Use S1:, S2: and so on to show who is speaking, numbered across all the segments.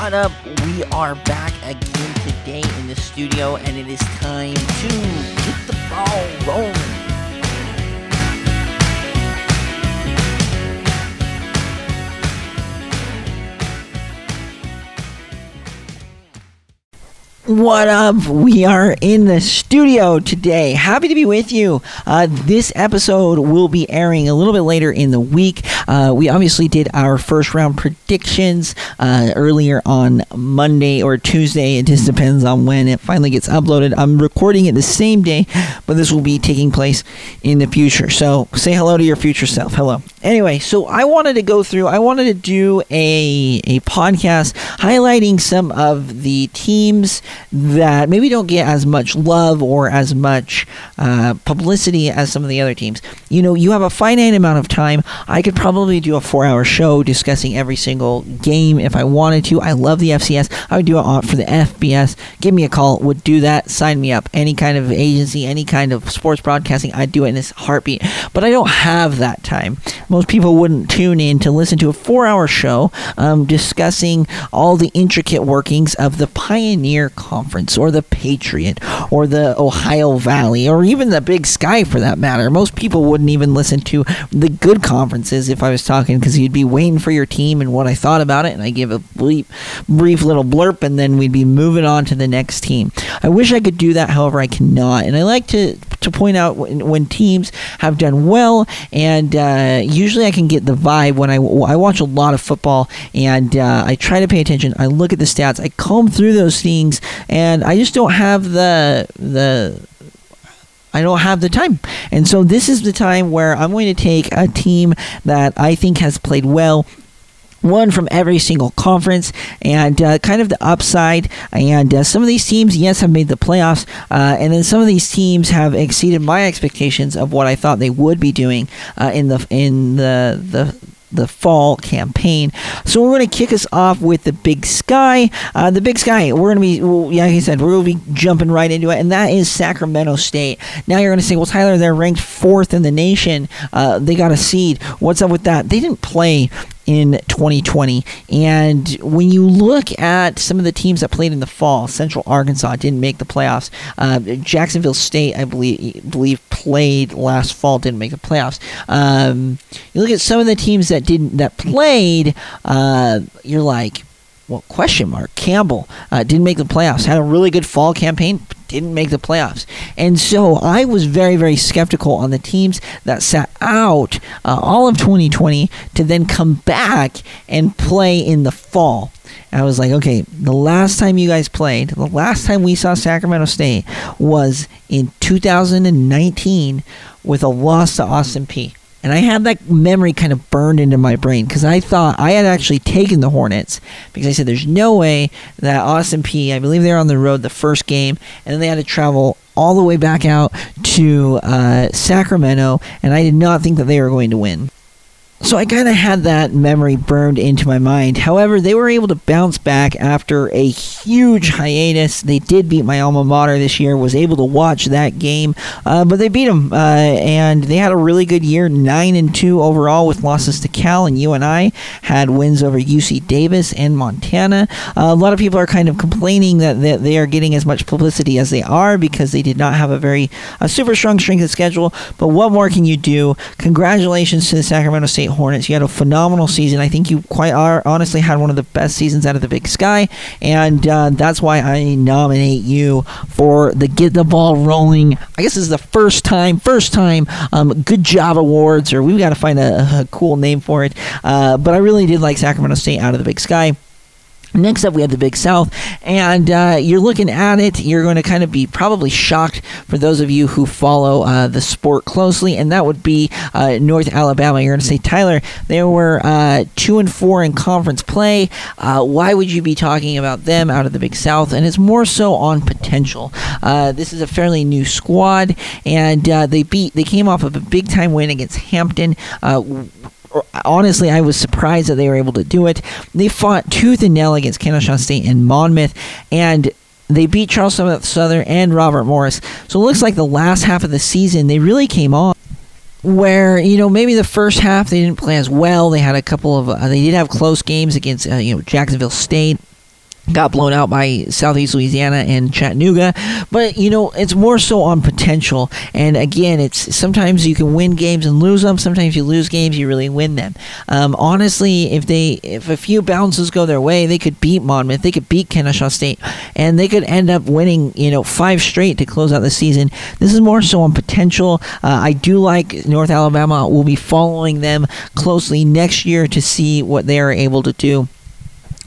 S1: What up? We are back again today in the studio, and it is time to get the ball rolling. What up? We are in the studio today. Happy to be with you. Uh, this episode will be airing a little bit later in the week. Uh, we obviously did our first round predictions uh, earlier on Monday or Tuesday. It just depends on when it finally gets uploaded. I'm recording it the same day, but this will be taking place in the future. So say hello to your future self. Hello. Anyway, so I wanted to go through, I wanted to do a, a podcast highlighting some of the teams that maybe don't get as much love or as much uh, publicity as some of the other teams. You know, you have a finite amount of time. I could probably do a four hour show discussing every single game if I wanted to. I love the FCS. I would do it for the FBS. Give me a call. Would do that. Sign me up. Any kind of agency, any kind of sports broadcasting, I'd do it in this heartbeat. But I don't have that time. Most people wouldn't tune in to listen to a four hour show um, discussing all the intricate workings of the Pioneer Conference or the Patriot or the Ohio Valley or even the Big Sky for that matter. Most people wouldn't even listen to the good conferences if I was talking because you'd be waiting for your team and what I thought about it, and I give a brief, brief little blurb, and then we'd be moving on to the next team. I wish I could do that, however, I cannot, and I like to to point out when, when teams have done well, and uh, usually I can get the vibe when I, I watch a lot of football and uh, I try to pay attention. I look at the stats, I comb through those things, and I just don't have the the I don't have the time. And so this is the time where I'm going to take a team that I think has played well one from every single conference and uh, kind of the upside and uh, some of these teams yes have made the playoffs uh, and then some of these teams have exceeded my expectations of what i thought they would be doing uh, in the in the the the fall campaign. So we're going to kick us off with the Big Sky. Uh, the Big Sky, we're going to be, well, yeah, like I said, to be jumping right into it, and that is Sacramento State. Now you're going to say, well, Tyler, they're ranked fourth in the nation. Uh, they got a seed. What's up with that? They didn't play in 2020. And when you look at some of the teams that played in the fall, Central Arkansas didn't make the playoffs. Uh, Jacksonville State, I believe, believe played last fall, didn't make the playoffs. Um, you look at some of the teams that didn't that played. Uh, you're like, well, question mark. Campbell uh, didn't make the playoffs. Had a really good fall campaign, didn't make the playoffs. And so I was very, very skeptical on the teams that sat out uh, all of 2020 to then come back and play in the fall. And I was like, okay, the last time you guys played, the last time we saw Sacramento State was in 2019 with a loss to Austin Peay and I had that memory kind of burned into my brain because I thought I had actually taken the Hornets because I said there's no way that Austin Peay. I believe they were on the road the first game, and then they had to travel all the way back out to uh, Sacramento, and I did not think that they were going to win. So I kind of had that memory burned into my mind. However, they were able to bounce back after a huge hiatus. They did beat my alma mater this year. Was able to watch that game, uh, but they beat them, uh, and they had a really good year, nine and two overall with losses to Cal and UNI. Had wins over UC Davis and Montana. Uh, a lot of people are kind of complaining that, that they are getting as much publicity as they are because they did not have a very a super strong strength of schedule. But what more can you do? Congratulations to the Sacramento State Hornets. You had a phenomenal season. I think you quite are, honestly had one of the best seasons out of the Big Sky, and uh, that's why I nominate you for the Get the Ball Rolling. I guess this is the first time, first time um, Good Job Awards, or we've got to find a, a cool name for it. Uh, but I really did like Sacramento State out of the Big Sky. Next up, we have the Big South, and uh, you're looking at it. You're going to kind of be probably shocked for those of you who follow uh, the sport closely, and that would be uh, North Alabama. You're going to say, Tyler, they were uh, two and four in conference play. Uh, why would you be talking about them out of the Big South? And it's more so on potential. Uh, this is a fairly new squad, and they beat. They came off of a big time win against Hampton honestly, I was surprised that they were able to do it. They fought tooth and nail against Kennesaw State and Monmouth, and they beat Charleston Southern and Robert Morris. So it looks like the last half of the season they really came on. Where you know maybe the first half they didn't play as well. They had a couple of uh, they did have close games against uh, you know Jacksonville State got blown out by Southeast Louisiana and Chattanooga. But you know, it's more so on potential. And again, it's sometimes you can win games and lose them. Sometimes you lose games, you really win them. Um, honestly, if they if a few bounces go their way, they could beat Monmouth, they could beat Kennesaw State, and they could end up winning you know five straight to close out the season. This is more so on potential. Uh, I do like North Alabama. We'll be following them closely next year to see what they are able to do.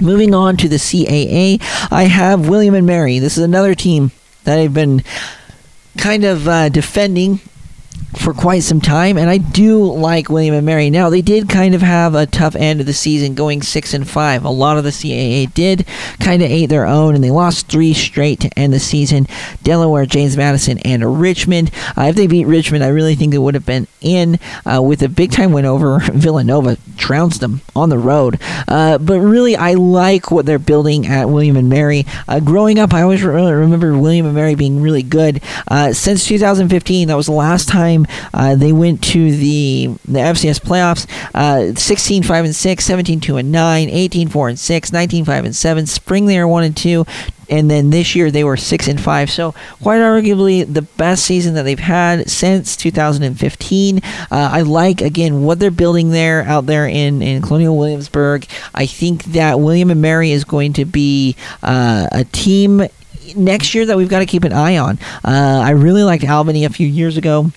S1: Moving on to the CAA, I have William and Mary. This is another team that I've been kind of uh, defending for quite some time, and I do like William and Mary. Now they did kind of have a tough end of the season, going six and five. A lot of the CAA did kind of ate their own, and they lost three straight to end the season. Delaware, James Madison, and Richmond. Uh, if they beat Richmond, I really think they would have been in uh, with a big time win over Villanova. Trounced them on the road, uh, but really I like what they're building at William and Mary. Uh, growing up, I always re- remember William and Mary being really good. Uh, since 2015, that was the last time uh, they went to the the FCS playoffs. Uh, 16 5 and 6, 17 2 and 9, 18 4 and 6, 19 5 and 7. Spring they were 1 and 2 and then this year they were six and five. So quite arguably the best season that they've had since 2015. Uh, I like again what they're building there out there in in Colonial Williamsburg. I think that William and Mary is going to be uh, a team next year that we've got to keep an eye on. Uh, I really liked Albany a few years ago.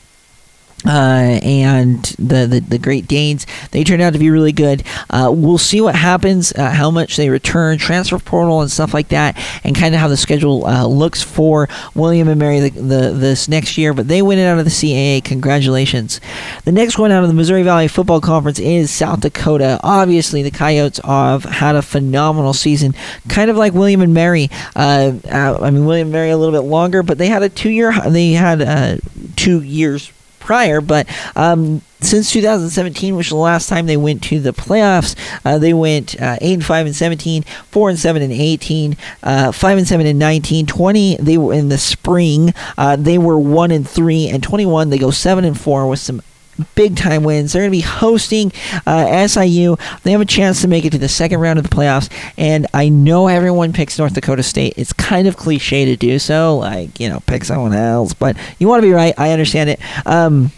S1: Uh, and the, the, the Great Danes. They turned out to be really good. Uh, we'll see what happens, uh, how much they return, transfer portal and stuff like that, and kind of how the schedule uh, looks for William and Mary the, the, this next year. But they win it out of the CAA. Congratulations. The next one out of the Missouri Valley Football Conference is South Dakota. Obviously, the Coyotes have had a phenomenal season, kind of like William and Mary. Uh, uh, I mean, William and Mary a little bit longer, but they had a two year. They had two years prior, but um, since 2017, which was the last time they went to the playoffs, uh, they went uh, 8 and 5 and 17, 4 and 7 and 18, uh, 5 and 7 and 19, 20 they were in the spring. Uh, they were 1 and 3 and 21 they go 7 and 4 with some big time wins. They're going to be hosting uh, SIU. They have a chance to make it to the second round of the playoffs. And I know everyone picks North Dakota State. It's kind of cliche to do so, like, you know, pick someone else. But you want to be right. I understand it. Um,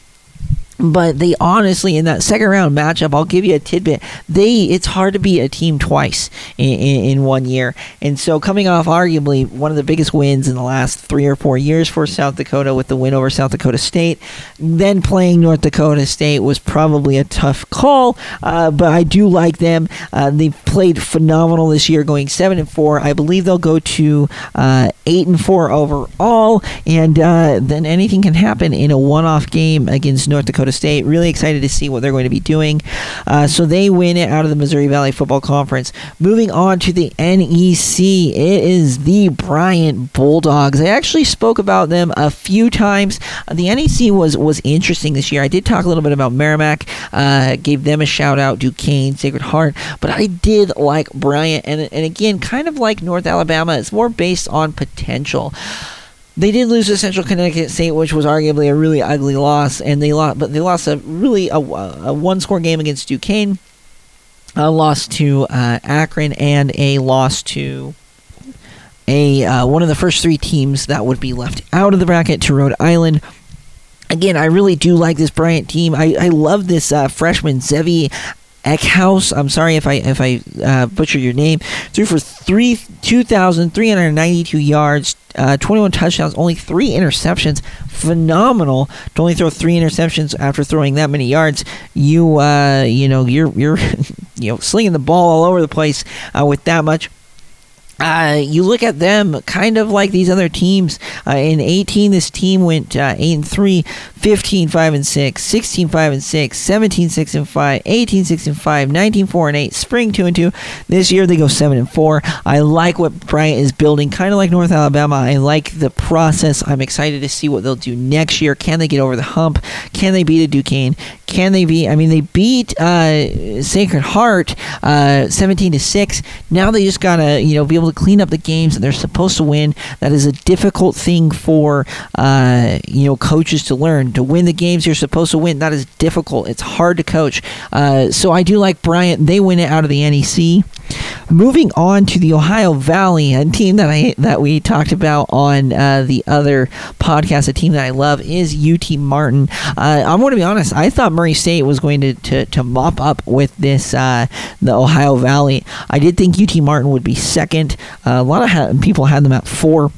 S1: but they honestly in that second round matchup i'll give you a tidbit. They it's hard to beat a team twice in, in, in, one year. And so coming off arguably one of the biggest wins in the last three or four years for south dakota with the win over south dakota state then playing north dakota state was probably a tough call uh, but i do like them. Uh, they played phenomenal this year going seven and four. I believe they'll go to uh, eight and four overall. And uh, then anything can happen in a one-off game against north dakota Dakota State. Really excited to see what they're going to be doing. Uh, so they win it out of the Missouri Valley Football Conference. Moving on to the NEC, it is the Bryant Bulldogs. I actually spoke about them a few times. Uh, the NEC was was interesting this year. I did talk a little bit about Merrimack, uh, gave them a shout out, Duquesne, Sacred Heart, but I did like Bryant, and and again, kind of like North Alabama, it's more based on potential. They did lose to Central Connecticut State, which was arguably a really ugly loss, and they lost, but they lost a really a, a one-score game against Duquesne, a loss to uh, Akron, and a loss to a uh, one of the first three teams that would be left out of the bracket to Rhode Island. Again, I really do like this Bryant team. I, I love this uh, freshman Zevi Eckhaus. I'm sorry if I if I uh, butcher your name. Threw for three two thousand three hundred ninety two yards, uh, 21 touchdowns, only three interceptions. Phenomenal to only throw three interceptions after throwing that many yards. You uh, you know you're you're you know slinging the ball all over the place uh, with that much. Uh, you look at them kind of like these other teams. Uh, in 18, this team went uh, 8 and 3, 15 5 and 6, 16 5 and 6, 17 6 and 5, 18 6 and 5, 19 4 and 8, spring 2 and 2. This year they go 7 and 4. I like what Bryant is building, kind of like North Alabama. I like the process. I'm excited to see what they'll do next year. Can they get over the hump? Can they beat a Duquesne? Can they beat? I mean, they beat uh, Sacred Heart uh, 17 to 6. Now they just got to, you know, be able able to clean up the games that they're supposed to win. That is a difficult thing for uh, you know coaches to learn. To win the games you're supposed to win, that is difficult. It's hard to coach. Uh, so I do like Bryant. They win it out of the NEC. Moving on to the Ohio Valley, a team that I that we talked about on uh, the other podcast, a team that I love is UT Martin. Uh, I'm going to be honest. I thought Murray State was going to, to, to mop up with this uh, the Ohio Valley. I did think UT Martin would be second. Uh, a lot of ha- people had them at four.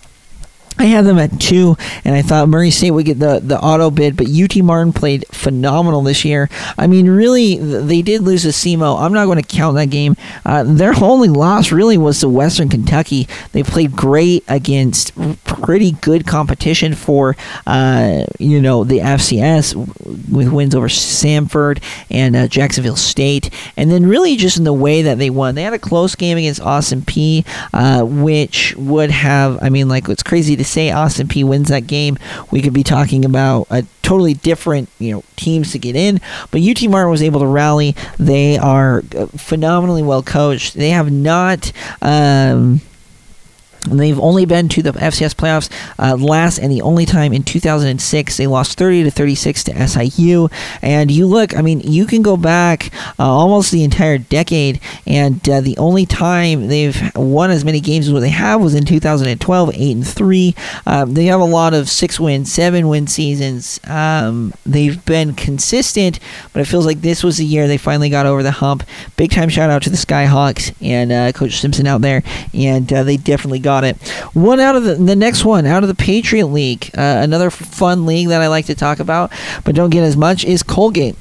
S1: I had them at two, and I thought Murray State would get the, the auto bid, but UT Martin played phenomenal this year. I mean, really, they did lose to SEMO. I'm not going to count that game. Uh, their only loss really was to Western Kentucky. They played great against pretty good competition for, uh, you know, the FCS with wins over Samford and uh, Jacksonville State, and then really just in the way that they won. They had a close game against Austin Peay, uh, which would have, I mean, like, it's crazy to say Austin Peay wins that game, we could be talking about a totally different, you know, teams to get in. But UT Martin was able to rally. They are uh, phenomenally well coached. They have not. Um, and they've only been to the FCS playoffs uh, last and the only time in 2006. They lost 30 to 36 to SIU. And you look, I mean, you can go back uh, almost the entire decade, and uh, the only time they've won as many games as what they have was in 2012, 8 and 3. Um, they have a lot of six win, seven win seasons. Um, they've been consistent, but it feels like this was the year they finally got over the hump. Big time shout out to the Skyhawks and uh, Coach Simpson out there, and uh, they definitely got got it. One out of the, the next one out of the Patriot League, uh, another fun league that I like to talk about, but don't get as much is Colgate.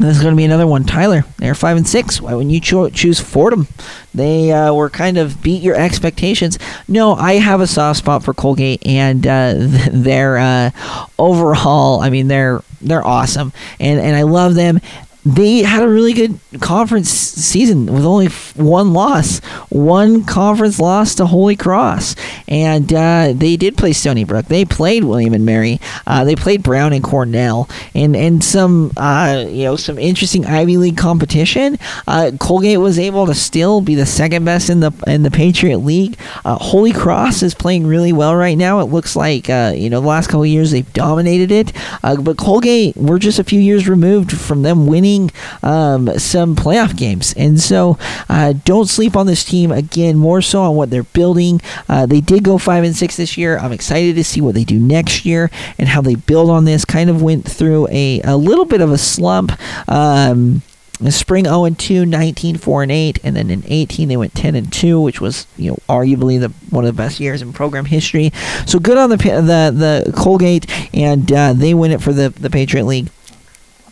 S1: This is going to be another one. Tyler, they're five and six. Why wouldn't you cho- choose Fordham? They uh, were kind of beat your expectations. No, I have a soft spot for Colgate, and uh, their uh, overall. I mean, they're they're awesome, and and I love them they had a really good conference season with only one loss, one conference loss to Holy Cross, and uh, they did play Stony Brook. They played William and Mary. Uh, they played Brown and Cornell, and and some uh, you know some interesting Ivy League competition. Uh, Colgate was able to still be the second best in the in the Patriot League. Uh, Holy Cross is playing really well right now. It looks like uh, you know the last couple years they've dominated it, but Colgate we're just a few years removed from them winning winning um, some playoff games. And so uh, don't sleep on this team. Again, more so on what they're building. Uh, they did go 5 and 6 this year. I'm excited to see what they do next year and how they build on this. Kind of went through a, a little bit of a slump. Um, spring 0 and 2, 19 4 and 8, and then in 18 they went 10 and 2, which was you know arguably the one of the best years in program history. So good on the the the Colgate, and uh, they win it for the the Patriot League.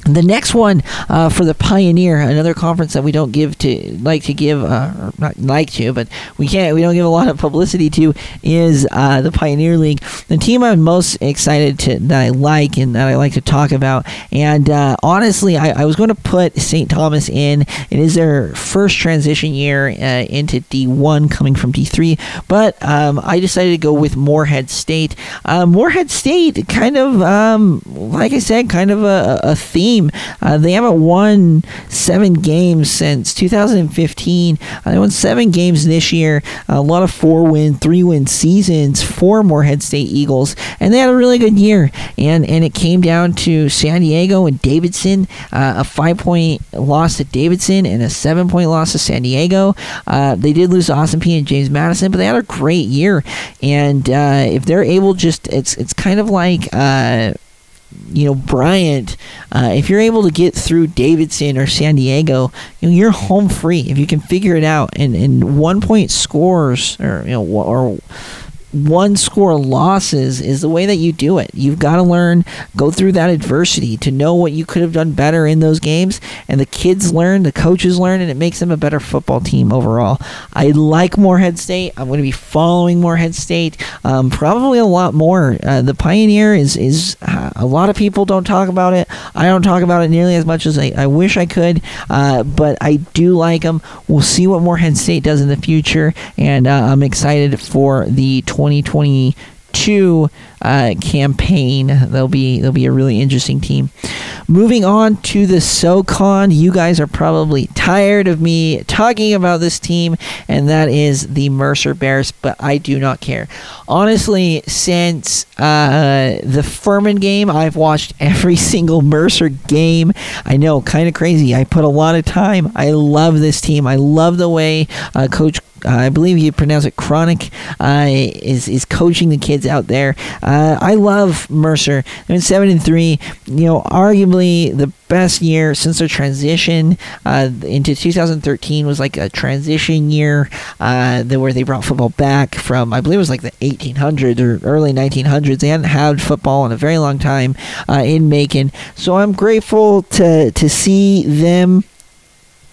S1: The next one uh, for the Pioneer, another conference that we don't give to like to give, uh, not like to, but we can't we don't give a lot of publicity to is uh, the Pioneer League. The team I'm most excited to that I like and that I like to talk about. And uh, honestly, I, I, was going to put St. Thomas in. It is their first transition year uh, into D1, coming from D3. But um, I decided to go with Morehead State. Uh, Morehead State, kind of um, like I said, kind of a, a theme team. Uh, they haven't won seven games since 2015. Uh, they won seven games this year. A lot of four win, three win seasons for Morehead State Eagles, and they had a really good year. And and it came down to San Diego and Davidson, uh, a five point loss to Davidson and a seven point loss to San Diego. Uh, they did lose to Austin Peay and James Madison, but they had a great year. And uh, if they're able, just it's it's kind of like uh, you know Bryant, uh, if you're able to get through Davidson or San Diego, you know, you're home free if you can figure it out. And and one point scores or you know or one score losses is the way that you do it. You've got to learn, go through that adversity to know what you could have done better in those games. And the kids learn, the coaches learn, and it makes them a better football team overall. I like Morehead State. I'm going to be following Morehead State um, probably a lot more. Uh, the Pioneer is is uh, a lot of people don't talk about it. I don't talk about it nearly as much as I, I wish I could, uh, but I do like them. We'll see what Morehead State does in the future, and uh, I'm excited for the 2022 uh, campaign. They'll be they'll be a really interesting team. Moving on to the SoCon, you guys are probably tired of me talking about this team, and that is the Mercer Bears, but I do not care. Honestly, since uh, the Furman game, I've watched every single Mercer game. I know, kind of crazy. I put a lot of time. I love this team. I love the way uh, Coach uh, I believe you pronounce it Cronic, uh, is is coaching the kids out there. Uh, I love Mercer. They're in seven and three. You know, arguably the best year since their transition uh, into 2013 was like a transition year uh, where they brought football back from I believe it was like the 1800s or early 1900s. They hadn't had football in a very long time uh, in Macon, so I'm grateful to to see them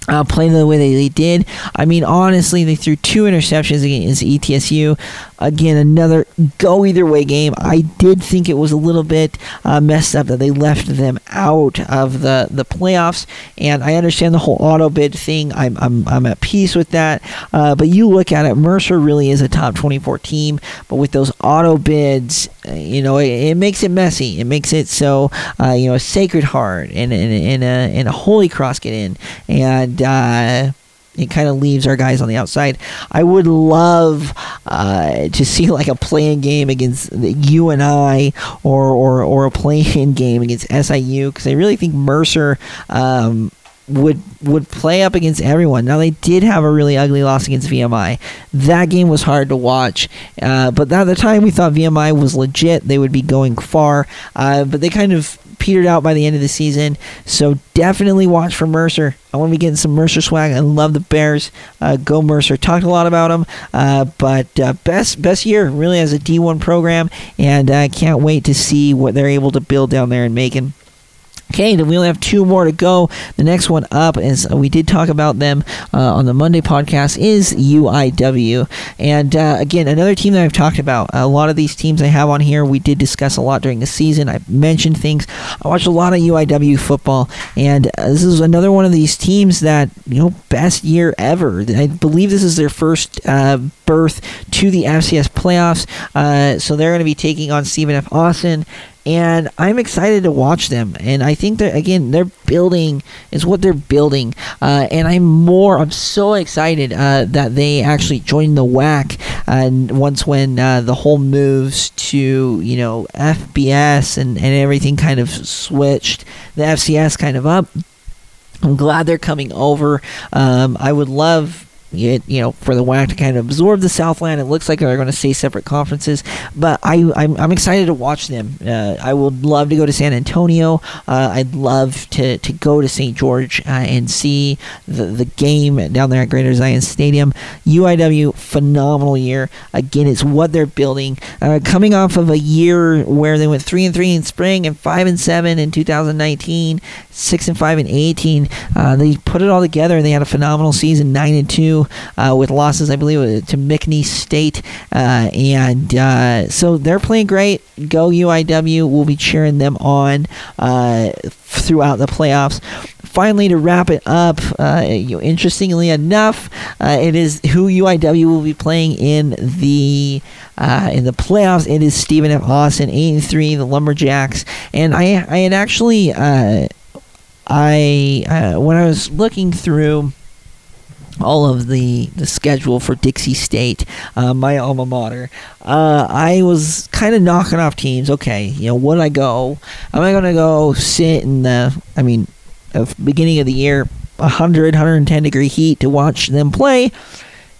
S1: uh, playing the way they, they did. I mean, honestly, they threw two interceptions against ETSU. Again, another go either way game. I did think it was a little bit uh, messed up that they left them out of the, the playoffs, and I understand the whole auto bid thing. I'm, I'm, I'm at peace with that. Uh, but you look at it, Mercer really is a top 24 team, but with those auto bids, uh, you know, it, it, makes it messy. It makes it so, uh, you know, a Sacred Heart and, and, and, a, and a Holy Cross get in. And, uh, it kind of leaves our guys on the outside. I would love uh, to see like a playing game against UNI or or or a playing game against SIU because I really think Mercer. Um, would would play up against everyone. Now they did have a really ugly loss against VMI. That game was hard to watch, uh, but at the time we thought VMI was legit. They would be going far, uh, but they kind of petered out by the end of the season. So definitely watch for Mercer. I want to be getting some Mercer swag. I love the Bears. Uh, go Mercer. Talked a lot about them, uh, but uh, best best year really as a D1 program, and I can't wait to see what they're able to build down there in Macon. Okay, then we only have two more to go. The next one up is uh, we did talk about them uh, on the Monday podcast is UIW, and uh, again another team that I've talked about. A lot of these teams I have on here we did discuss a lot during the season. I mentioned things. I watched a lot of UIW football, and uh, this is another one of these teams that you know best year ever. I believe this is their first uh, berth to the FCS playoffs, uh, so they're going to be taking on Stephen F. Austin and I'm excited to watch them. And I think that again, they're building is what they're building, uh, and I'm more. I'm so excited uh, that they actually joined the WAC. And once when uh, the whole moves to you know FBS and and everything kind of switched, the FCS kind of up. I'm glad they're coming over. Um, I would love you, you know, for the WAC to kind of absorb the Southland. It looks like they're going to stay separate conferences, but I, I'm, I'm excited to watch them. Uh, I would love to go to San Antonio. Uh, I'd love to, to go to St. George uh, and see the, the game down there at Greater Zion Stadium. UIW, phenomenal year. Again, it's what they're building. Uh, coming off of a year where they went 3 and 3 in spring and 5 and 7 in 2019, 6 and 5 and 18. Uh, they put it all together and they had a phenomenal season, 9 and 2 uh, with losses, I believe, uh, to McNeese State. Uh, and uh, so they're playing great. Go UIW. We'll be cheering them on uh, throughout the playoffs finally, to wrap it up, you know, interestingly enough, it is who UIW will be playing in the in the playoffs. It is Stephen F. Austin, eight and three, the Lumberjacks, and I I had actually I when I was looking through all of the, the schedule for Dixie State, uh, my alma mater. Uh, I was kind of knocking off teams. Okay, you know, would I go? Am I going to go sit in the, I mean, beginning of the year, 100, 110 degree heat to watch them play?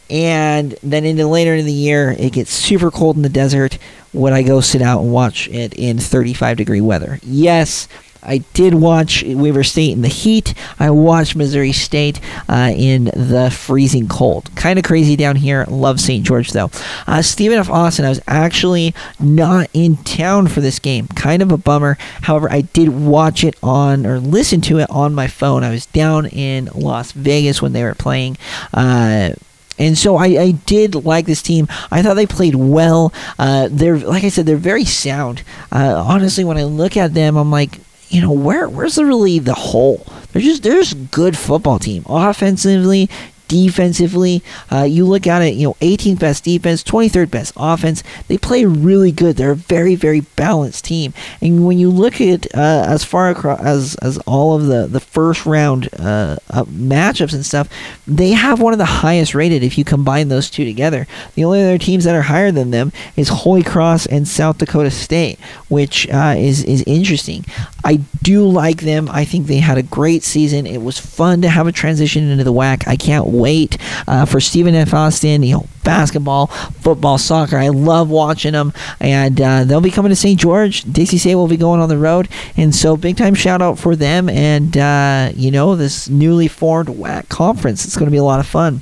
S1: And then into later in the year, it gets super cold in the desert. Would I go sit out and watch it in 35 degree weather? Yes, I did watch Weber State in the heat. I watched Missouri State uh, in the freezing cold. Kind of crazy down here. Love St. George though. Uh, Stephen F. Austin. I was actually not in town for this game. Kind of a bummer. However, I did watch it on or listen to it on my phone. I was down in Las Vegas when they were playing. Uh, and so I, I did like this team. I thought they played well. Uh, they're like I said, they're very sound. Uh, honestly, when I look at them, I'm like, you know, where where's the really the hole? They're just they're just good football team. Offensively, defensively, uh, you look at it, you know, 18th best defense, 23rd best offense. They play really good. They're a very, very balanced team. And when you look at uh, as far across as as all of the the first round uh, matchups and stuff, they have one of the highest rated if you combine those two together. The only other teams that are higher than them is Holy Cross and South Dakota State, which uh, is is interesting. I do like them. I think they had a great season. It was fun to have a transition into the WAC. I can't wait uh, for Stephen F. Austin. You know, basketball, football, soccer. I love watching them, and uh, they'll be coming to St. George. Dixie State will be going on the road, and so big time shout out for them. And uh, you know, this newly formed WAC conference. It's going to be a lot of fun.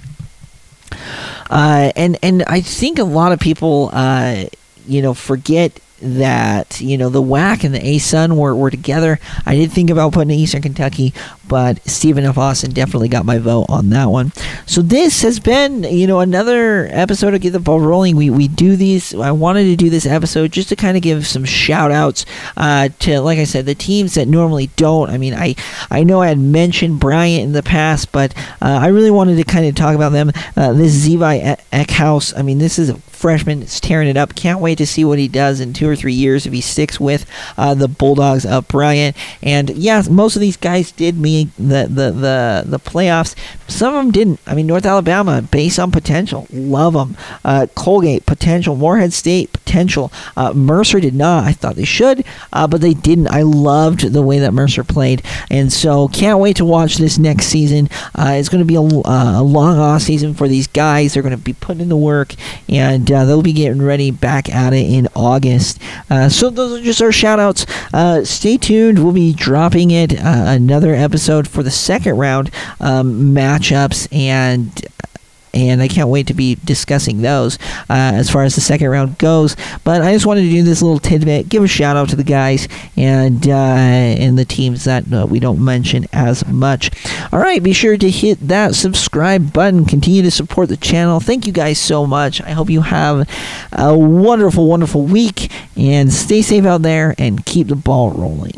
S1: Uh, and and I think a lot of people, uh, you know, forget that you know the WAC and the ASUN were, were together. I did think about putting Eastern Kentucky, but Stephen F. Austin definitely got my vote on that one. So this has been you know another episode of Get the Ball Rolling. We we do these. I wanted to do this episode just to kind of give some shout outs uh, to like I said the teams that normally don't. I mean I I know I had mentioned Bryant in the past, but uh, I really wanted to kind of talk about them. Uh, this Zevi Eckhaus. I mean this is a freshman is tearing it up. Can't wait to see what he does in two or three years if he sticks with uh, the Bulldogs of Bryant. And yes, most of these guys did meet the, the, the, the playoffs. Some of them didn't. I mean, North Alabama, based on potential, love them. Uh, Colgate, potential. Morehead State, potential. Uh, Mercer did not. I thought they should, uh, but they didn't. I loved the way that Mercer played. And so can't wait to watch this next season. Uh, it's going to be a, uh, a long off season for these guys. They're going to be putting in the work. And uh, they'll be getting ready back at it in August. Uh, so those are just our shout outs. Uh, stay tuned. We'll be dropping it uh, another episode for the second round um, matchups and and I can't wait to be discussing those uh, as far as the second round goes. But I just wanted to do this little tidbit, give a shout out to the guys and uh, and the teams that uh, we don't mention as much. All right, be sure to hit that subscribe button. Continue to support the channel. Thank you guys so much. I hope you have a wonderful, wonderful week and stay safe out there and keep the ball rolling.